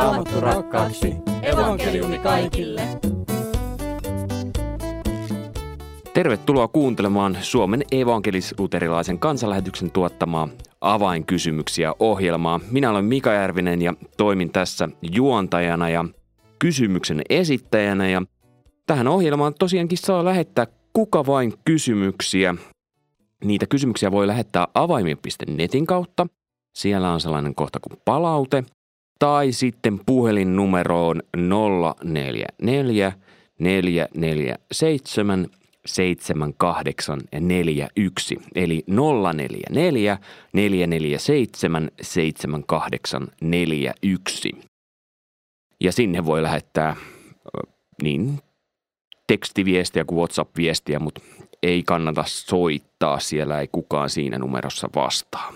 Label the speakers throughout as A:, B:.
A: Raamattu rakkaaksi. Evankeliumi kaikille.
B: Tervetuloa kuuntelemaan Suomen evankelis-luterilaisen kansanlähetyksen tuottamaa avainkysymyksiä ohjelmaa. Minä olen Mika Järvinen ja toimin tässä juontajana ja kysymyksen esittäjänä ja tähän ohjelmaan tosiaankin saa lähettää kuka vain kysymyksiä. Niitä kysymyksiä voi lähettää avaimin.netin kautta. Siellä on sellainen kohta kuin palaute. Tai sitten puhelinnumeroon 044 447 7841 eli 044 447 7841. Ja sinne voi lähettää niin tekstiviestiä kuin WhatsApp-viestiä, mutta ei kannata soittaa, siellä ei kukaan siinä numerossa vastaa.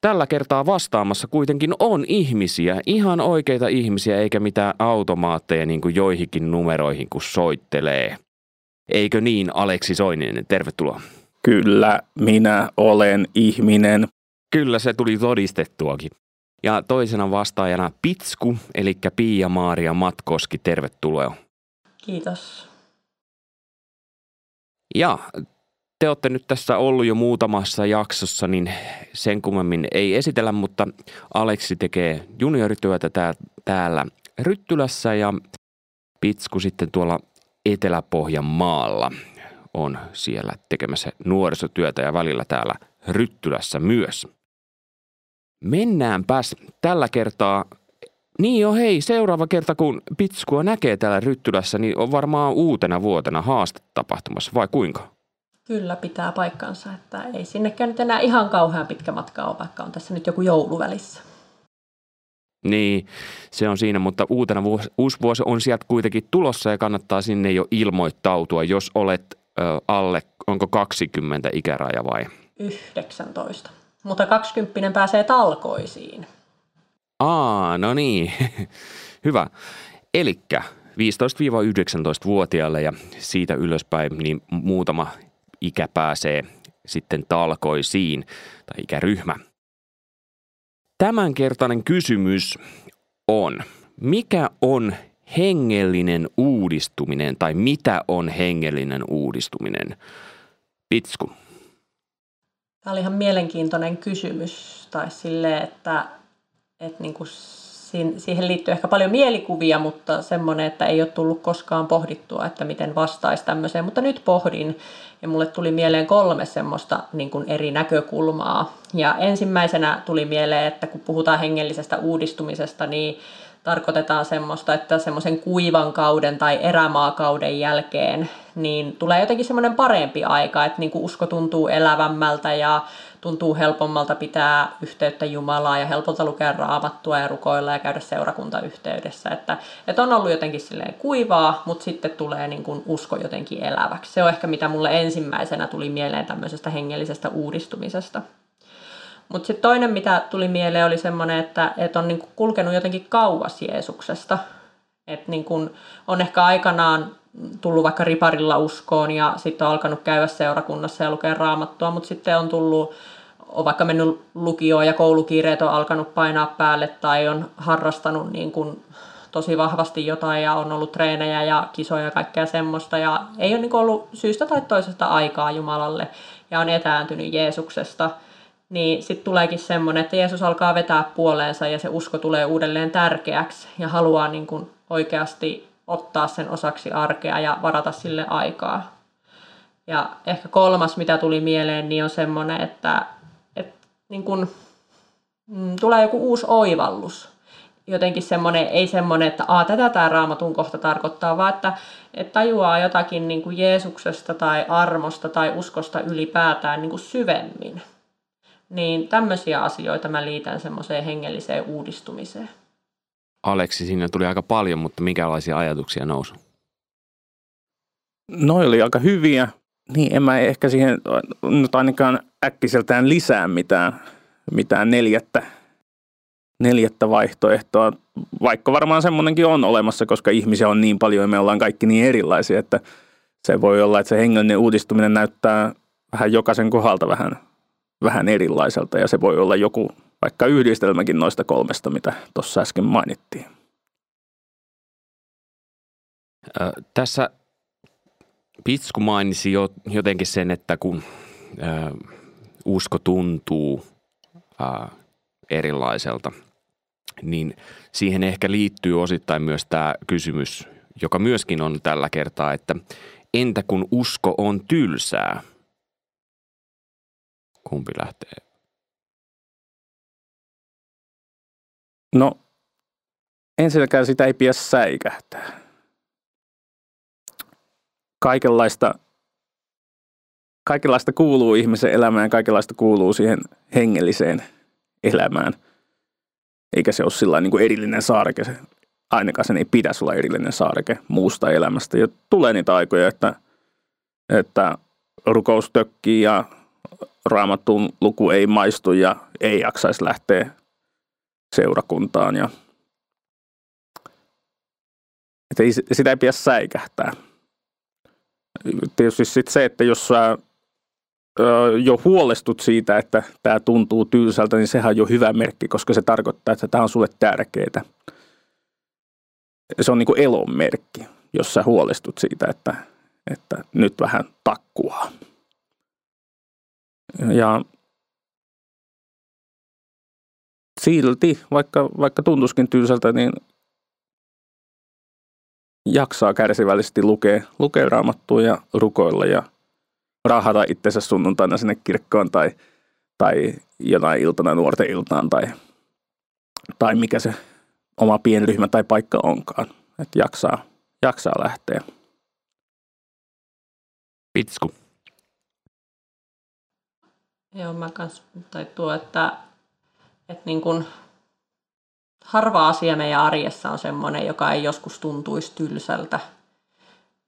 B: Tällä kertaa vastaamassa kuitenkin on ihmisiä, ihan oikeita ihmisiä, eikä mitään automaatteja niin kuin joihinkin numeroihin, kun soittelee. Eikö niin, Aleksi Soininen? Tervetuloa.
C: Kyllä, minä olen ihminen.
B: Kyllä, se tuli todistettuakin. Ja toisena vastaajana Pitsku, eli Pia-Maaria Matkoski, tervetuloa.
D: Kiitos.
B: Ja te olette nyt tässä ollut jo muutamassa jaksossa, niin sen kummemmin ei esitellä, mutta Aleksi tekee juniorityötä tää, täällä Ryttylässä ja Pitsku sitten tuolla Etelä-Pohjanmaalla on siellä tekemässä nuorisotyötä ja välillä täällä Ryttylässä myös. Mennäänpäs tällä kertaa niin jo hei, seuraava kerta kun Pitskua näkee täällä Ryttylässä, niin on varmaan uutena vuotena haaste tapahtumassa, vai kuinka?
D: Kyllä pitää paikkansa, että ei sinnekään nyt enää ihan kauhean pitkä matka ole, vaikka on tässä nyt joku joulu välissä.
B: Niin, se on siinä, mutta uutena vuosi, uusi vuosi on sieltä kuitenkin tulossa ja kannattaa sinne jo ilmoittautua, jos olet ö, alle, onko 20 ikäraja vai?
D: 19. Mutta 20 pääsee talkoisiin.
B: Aa, no niin. Hyvä. Elikkä 15-19-vuotiaille ja siitä ylöspäin niin muutama ikä pääsee sitten talkoisiin tai ikäryhmä. Tämänkertainen kysymys on, mikä on hengellinen uudistuminen tai mitä on hengellinen uudistuminen? Pitsku.
D: Tämä oli ihan mielenkiintoinen kysymys, tai sille, että, että niin kuin siihen liittyy ehkä paljon mielikuvia, mutta semmoinen, että ei ole tullut koskaan pohdittua, että miten vastaisi tämmöiseen. Mutta nyt pohdin, ja mulle tuli mieleen kolme semmoista niin kuin eri näkökulmaa. Ja ensimmäisenä tuli mieleen, että kun puhutaan hengellisestä uudistumisesta, niin tarkoitetaan semmoista, että semmoisen kuivan kauden tai erämaakauden jälkeen niin tulee jotenkin semmoinen parempi aika, että niin kuin usko tuntuu elävämmältä ja tuntuu helpommalta pitää yhteyttä Jumalaa ja helpolta lukea raamattua ja rukoilla ja käydä seurakuntayhteydessä. Että, että on ollut jotenkin silleen kuivaa, mutta sitten tulee niin kuin usko jotenkin eläväksi. Se on ehkä mitä mulle ensimmäisenä tuli mieleen tämmöisestä hengellisestä uudistumisesta. Mutta sitten toinen, mitä tuli mieleen, oli semmoinen, että, että on niinku kulkenut jotenkin kauas Jeesuksesta. Että niinku on ehkä aikanaan tullut vaikka riparilla uskoon ja sitten on alkanut käydä seurakunnassa ja lukea raamattua, mutta sitten on tullut, on vaikka mennyt lukioon ja koulukiireet on alkanut painaa päälle tai on harrastanut niin kuin tosi vahvasti jotain ja on ollut treenejä ja kisoja ja kaikkea semmoista ja ei ole niin ollut syystä tai toisesta aikaa Jumalalle ja on etääntynyt Jeesuksesta – niin sitten tuleekin semmoinen, että Jeesus alkaa vetää puoleensa ja se usko tulee uudelleen tärkeäksi ja haluaa niin kuin oikeasti ottaa sen osaksi arkea ja varata sille aikaa. Ja ehkä kolmas, mitä tuli mieleen, niin on semmoinen, että, että niin kuin, mm, tulee joku uusi oivallus. Jotenkin semmoinen, ei semmoinen, että Aa, tätä tämä raamatun kohta tarkoittaa, vaan että, että tajuaa jotakin niin kuin Jeesuksesta tai armosta tai uskosta ylipäätään niin kuin syvemmin. Niin tämmöisiä asioita mä liitän semmoiseen hengelliseen uudistumiseen.
B: Aleksi, siinä tuli aika paljon, mutta minkälaisia ajatuksia nousi?
C: No oli aika hyviä. Niin, en mä ehkä siihen nyt ainakaan äkkiseltään lisää mitään, mitään neljättä, neljättä vaihtoehtoa. Vaikka varmaan semmoinenkin on olemassa, koska ihmisiä on niin paljon ja me ollaan kaikki niin erilaisia, että se voi olla, että se hengellinen uudistuminen näyttää vähän jokaisen kohdalta vähän vähän erilaiselta ja se voi olla joku vaikka yhdistelmäkin noista kolmesta, mitä tuossa äsken mainittiin.
B: Ö, tässä Pitsku mainitsi jo, jotenkin sen, että kun ö, usko tuntuu ö, erilaiselta, niin siihen ehkä liittyy osittain myös tämä kysymys, joka myöskin on tällä kertaa, että entä kun usko on tylsää? Kumpi lähtee?
C: No, ensinnäkään sitä ei pidä säikähtää. Kaikenlaista, kaikenlaista kuuluu ihmisen elämään, kaikenlaista kuuluu siihen hengelliseen elämään. Eikä se ole sillä niin kuin erillinen saareke. Ainakaan sen ei pitäisi olla erillinen saareke muusta elämästä. Ja tulee niitä aikoja, että, että rukous tökkii ja raamatun luku ei maistu ja ei jaksaisi lähteä seurakuntaan. Ja, että ei, sitä ei pidä säikähtää. Tietysti sitten se, että jos sä jo huolestut siitä, että tämä tuntuu tylsältä, niin sehän on jo hyvä merkki, koska se tarkoittaa, että tämä on sulle tärkeää. Se on niin elon merkki, jos sä huolestut siitä, että, että nyt vähän takkuaa. Ja silti, vaikka, vaikka tuntuskin tylsältä, niin jaksaa kärsivällisesti lukea, lukea raamattua ja rukoilla ja rahata itsensä sunnuntaina sinne kirkkoon tai, tai jonain iltana nuorten iltaan tai, tai mikä se oma pienryhmä tai paikka onkaan. Että jaksaa, jaksaa lähteä.
B: Pitsku.
D: Joo, mä kans, tai tuo, että, että niin kun, harva asia meidän arjessa on semmoinen, joka ei joskus tuntuisi tylsältä.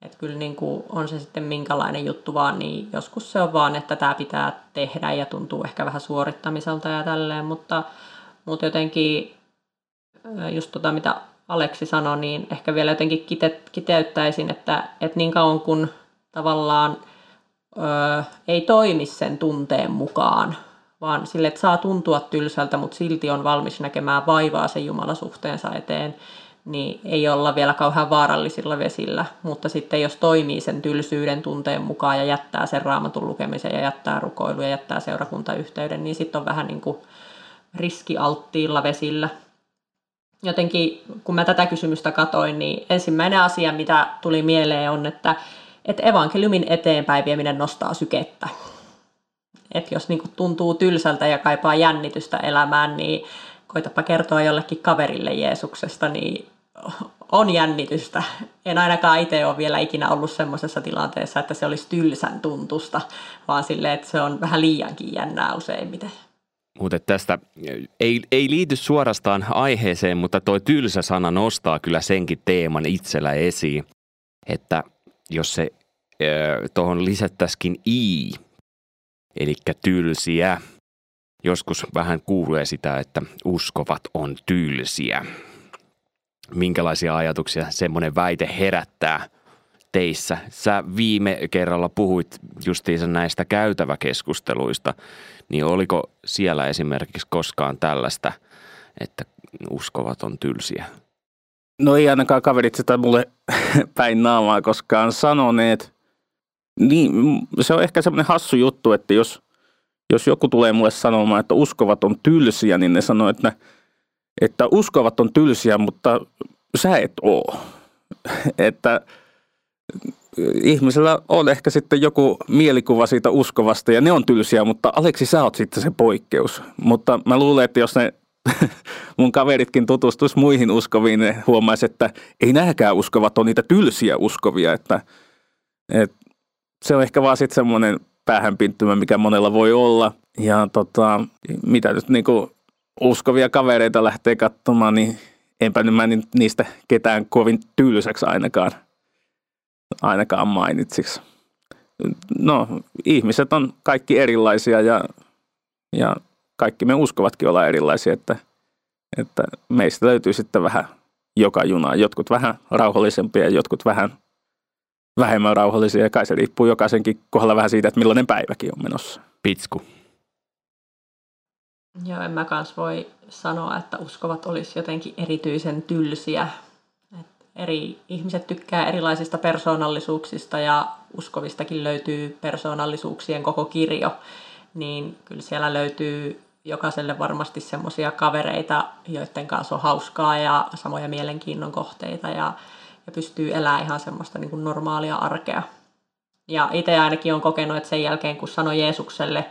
D: Että kyllä niin kuin on se sitten minkälainen juttu vaan, niin joskus se on vaan, että tämä pitää tehdä ja tuntuu ehkä vähän suorittamiselta ja tälleen, mutta, mutta jotenkin just tota, mitä Aleksi sanoi, niin ehkä vielä jotenkin kite, kiteyttäisin, että, että niin kauan kun tavallaan ö, ei toimi sen tunteen mukaan, vaan sille, että saa tuntua tylsältä, mutta silti on valmis näkemään vaivaa sen Jumalasuhteensa eteen, niin ei olla vielä kauhean vaarallisilla vesillä. Mutta sitten jos toimii sen tylsyyden tunteen mukaan ja jättää sen raamatun lukemisen ja jättää rukoilu ja jättää seurakuntayhteyden, niin sitten on vähän niin kuin riskialttiilla vesillä. Jotenkin kun mä tätä kysymystä katoin, niin ensimmäinen asia, mitä tuli mieleen on, että, että evankeliumin eteenpäin vieminen nostaa sykettä. Että jos niin tuntuu tylsältä ja kaipaa jännitystä elämään, niin koitapa kertoa jollekin kaverille Jeesuksesta, niin on jännitystä. En ainakaan itse ole vielä ikinä ollut semmoisessa tilanteessa, että se olisi tylsän tuntusta, vaan sille, että se on vähän liiankin jännää useimmiten.
B: Mutta tästä ei, ei liity suorastaan aiheeseen, mutta tuo tylsä sana nostaa kyllä senkin teeman itsellä esiin, että jos se tuohon lisättäisikin i, eli tylsiä, joskus vähän kuulee sitä, että uskovat on tylsiä minkälaisia ajatuksia semmoinen väite herättää teissä. Sä viime kerralla puhuit justiinsa näistä käytäväkeskusteluista, niin oliko siellä esimerkiksi koskaan tällaista, että uskovat on tylsiä?
C: No ei ainakaan kaverit sitä mulle päin naamaa koskaan sanoneet. Niin, se on ehkä semmoinen hassu juttu, että jos, jos joku tulee mulle sanomaan, että uskovat on tylsiä, niin ne sanoo, että – että uskovat on tylsiä, mutta sä et oo. että ihmisellä on ehkä sitten joku mielikuva siitä uskovasta ja ne on tylsiä, mutta Aleksi sä oot sitten se poikkeus. Mutta mä luulen, että jos ne mun kaveritkin tutustuisi muihin uskoviin, ne huomaisi, että ei nämäkään uskovat on niitä tylsiä uskovia. Että, että se on ehkä vaan sitten semmoinen päähänpinttymä, mikä monella voi olla. Ja tota, mitä nyt niin kuin uskovia kavereita lähtee katsomaan, niin enpä nyt mä niistä ketään kovin tylsäksi ainakaan, ainakaan mainitsiksi. No, ihmiset on kaikki erilaisia ja, ja kaikki me uskovatkin olla erilaisia, että, että meistä löytyy sitten vähän joka junaa. Jotkut vähän rauhallisempia ja jotkut vähän vähemmän rauhallisia. Ja kai se riippuu jokaisenkin kohdalla vähän siitä, että millainen päiväkin on menossa.
B: Pitsku.
D: Joo, en mä kans voi sanoa, että uskovat olisi jotenkin erityisen tylsiä. Et eri ihmiset tykkää erilaisista persoonallisuuksista ja uskovistakin löytyy persoonallisuuksien koko kirjo. Niin kyllä siellä löytyy jokaiselle varmasti semmoisia kavereita, joiden kanssa on hauskaa ja samoja mielenkiinnon kohteita ja, ja pystyy elämään ihan semmoista niin kuin normaalia arkea. Ja itse ainakin on kokenut, että sen jälkeen kun sanoi Jeesukselle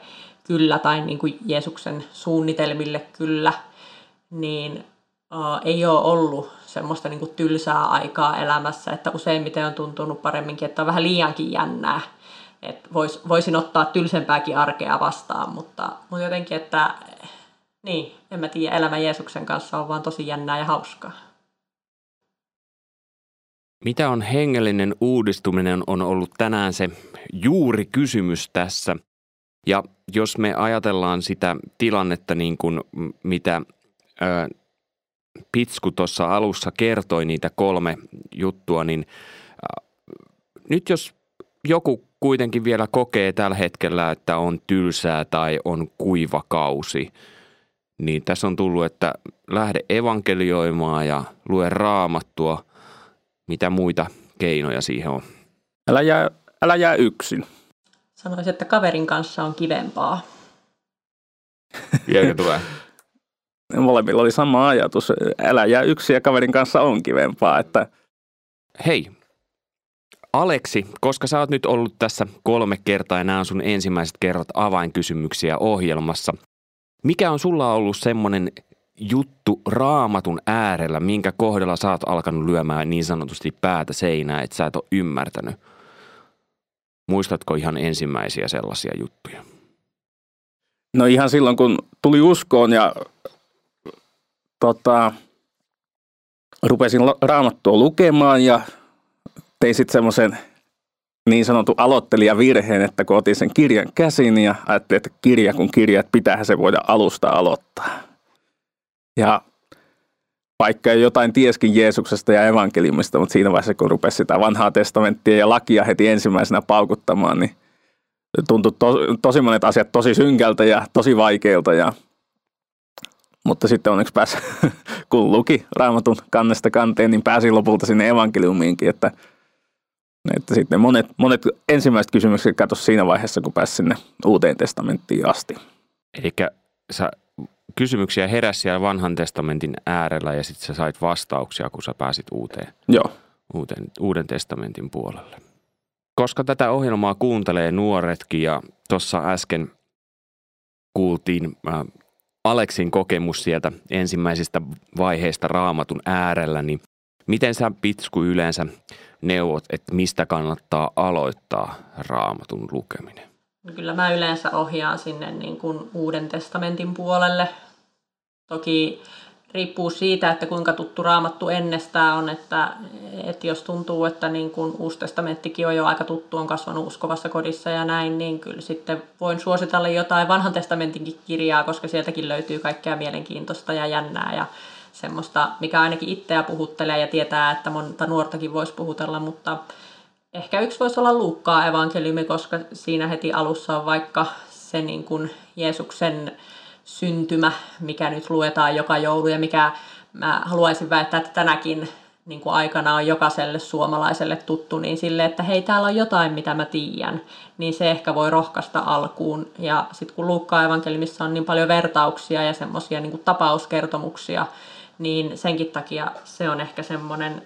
D: kyllä tai niin kuin Jeesuksen suunnitelmille kyllä, niin uh, ei ole ollut semmoista niin kuin tylsää aikaa elämässä, että useimmiten on tuntunut paremminkin, että on vähän liiankin jännää. Että vois, voisin ottaa tylsempääkin arkea vastaan, mutta, mutta jotenkin, että niin, en mä tiedä, elämä Jeesuksen kanssa on vaan tosi jännää ja hauskaa.
B: Mitä on hengellinen uudistuminen on ollut tänään se juuri kysymys tässä. Ja jos me ajatellaan sitä tilannetta niin kuin mitä ö, Pitsku tuossa alussa kertoi niitä kolme juttua, niin ö, nyt jos joku kuitenkin vielä kokee tällä hetkellä, että on tylsää tai on kuiva kausi, niin tässä on tullut, että lähde evankelioimaan ja lue raamattua – mitä muita keinoja siihen on?
C: Älä jää, älä jää yksin.
D: Sanoisin, että kaverin kanssa on kivempaa.
B: Vieläkö tulee?
C: Molemmilla oli sama ajatus. Älä jää yksin ja kaverin kanssa on kivempaa. Että...
B: Hei, Aleksi, koska sä oot nyt ollut tässä kolme kertaa ja nämä on sun ensimmäiset kerrat avainkysymyksiä ohjelmassa. Mikä on sulla ollut semmoinen juttu raamatun äärellä, minkä kohdalla sä oot alkanut lyömään niin sanotusti päätä seinää, että sä et ole ymmärtänyt? Muistatko ihan ensimmäisiä sellaisia juttuja?
C: No ihan silloin, kun tuli uskoon ja tota, rupesin raamattua lukemaan ja tein sitten semmoisen niin sanotun aloittelijavirheen, että kun otin sen kirjan käsin ja ajattelin, että kirja kun kirja, että pitäähän se voida alusta aloittaa. Ja vaikka jotain tieskin Jeesuksesta ja evankeliumista, mutta siinä vaiheessa, kun rupesi sitä vanhaa testamenttia ja lakia heti ensimmäisenä paukuttamaan, niin tuntui to, tosi monet asiat tosi synkältä ja tosi vaikeilta. Ja, mutta sitten onneksi pääsi, kun luki raamatun kannesta kanteen, niin pääsi lopulta sinne evankeliumiinkin, että, että sitten monet, monet ensimmäiset kysymykset katsoivat siinä vaiheessa, kun pääsi sinne uuteen testamenttiin asti.
B: Eli sä kysymyksiä heräsi siellä vanhan testamentin äärellä ja sitten sä sait vastauksia, kun sä pääsit uuteen,
C: Joo.
B: uuteen, uuden testamentin puolelle. Koska tätä ohjelmaa kuuntelee nuoretkin ja tuossa äsken kuultiin äh, Aleksin kokemus sieltä ensimmäisistä vaiheista raamatun äärellä, niin miten sä Pitsku yleensä neuvot, että mistä kannattaa aloittaa raamatun lukeminen?
D: Kyllä mä yleensä ohjaan sinne niin kuin Uuden testamentin puolelle. Toki riippuu siitä, että kuinka tuttu raamattu ennestään on, että, että jos tuntuu, että niin kuin Uusi testamenttikin on jo aika tuttu, on kasvanut uskovassa kodissa ja näin, niin kyllä sitten voin suositella jotain vanhan testamentinkin kirjaa, koska sieltäkin löytyy kaikkea mielenkiintoista ja jännää ja semmoista, mikä ainakin itseä puhuttelee ja tietää, että monta nuortakin voisi puhutella, mutta Ehkä yksi voisi olla Luukkaa evankeliumi, koska siinä heti alussa on vaikka se niin kuin Jeesuksen syntymä, mikä nyt luetaan joka joulu ja mikä mä haluaisin väittää, että tänäkin niin kuin aikana on jokaiselle suomalaiselle tuttu, niin sille, että hei, täällä on jotain, mitä mä tiedän, niin se ehkä voi rohkaista alkuun. Ja sitten kun Luukkaa evankeliumissa on niin paljon vertauksia ja semmoisia niin tapauskertomuksia, niin senkin takia se on ehkä semmoinen,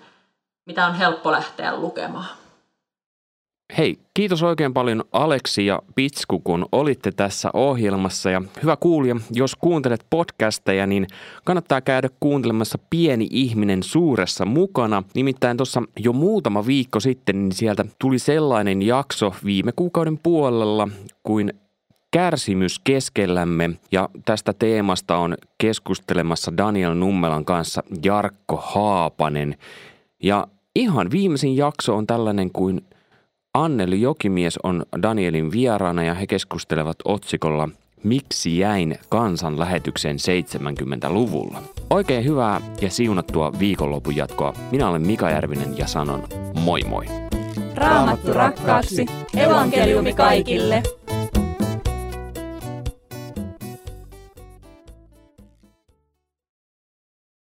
D: mitä on helppo lähteä lukemaan.
B: Hei, kiitos oikein paljon Aleksi ja Pitsku, kun olitte tässä ohjelmassa. Ja hyvä kuulija, jos kuuntelet podcasteja, niin kannattaa käydä kuuntelemassa Pieni ihminen suuressa mukana. Nimittäin tuossa jo muutama viikko sitten, niin sieltä tuli sellainen jakso viime kuukauden puolella kuin kärsimys keskellämme ja tästä teemasta on keskustelemassa Daniel Nummelan kanssa Jarkko Haapanen. Ja ihan viimeisin jakso on tällainen kuin – Anneli Jokimies on Danielin vieraana ja he keskustelevat otsikolla Miksi jäin kansan lähetykseen 70-luvulla? Oikein hyvää ja siunattua viikonlopun jatkoa. Minä olen Mika Järvinen ja sanon moi moi.
A: Raamattu rakkaaksi, evankeliumi kaikille.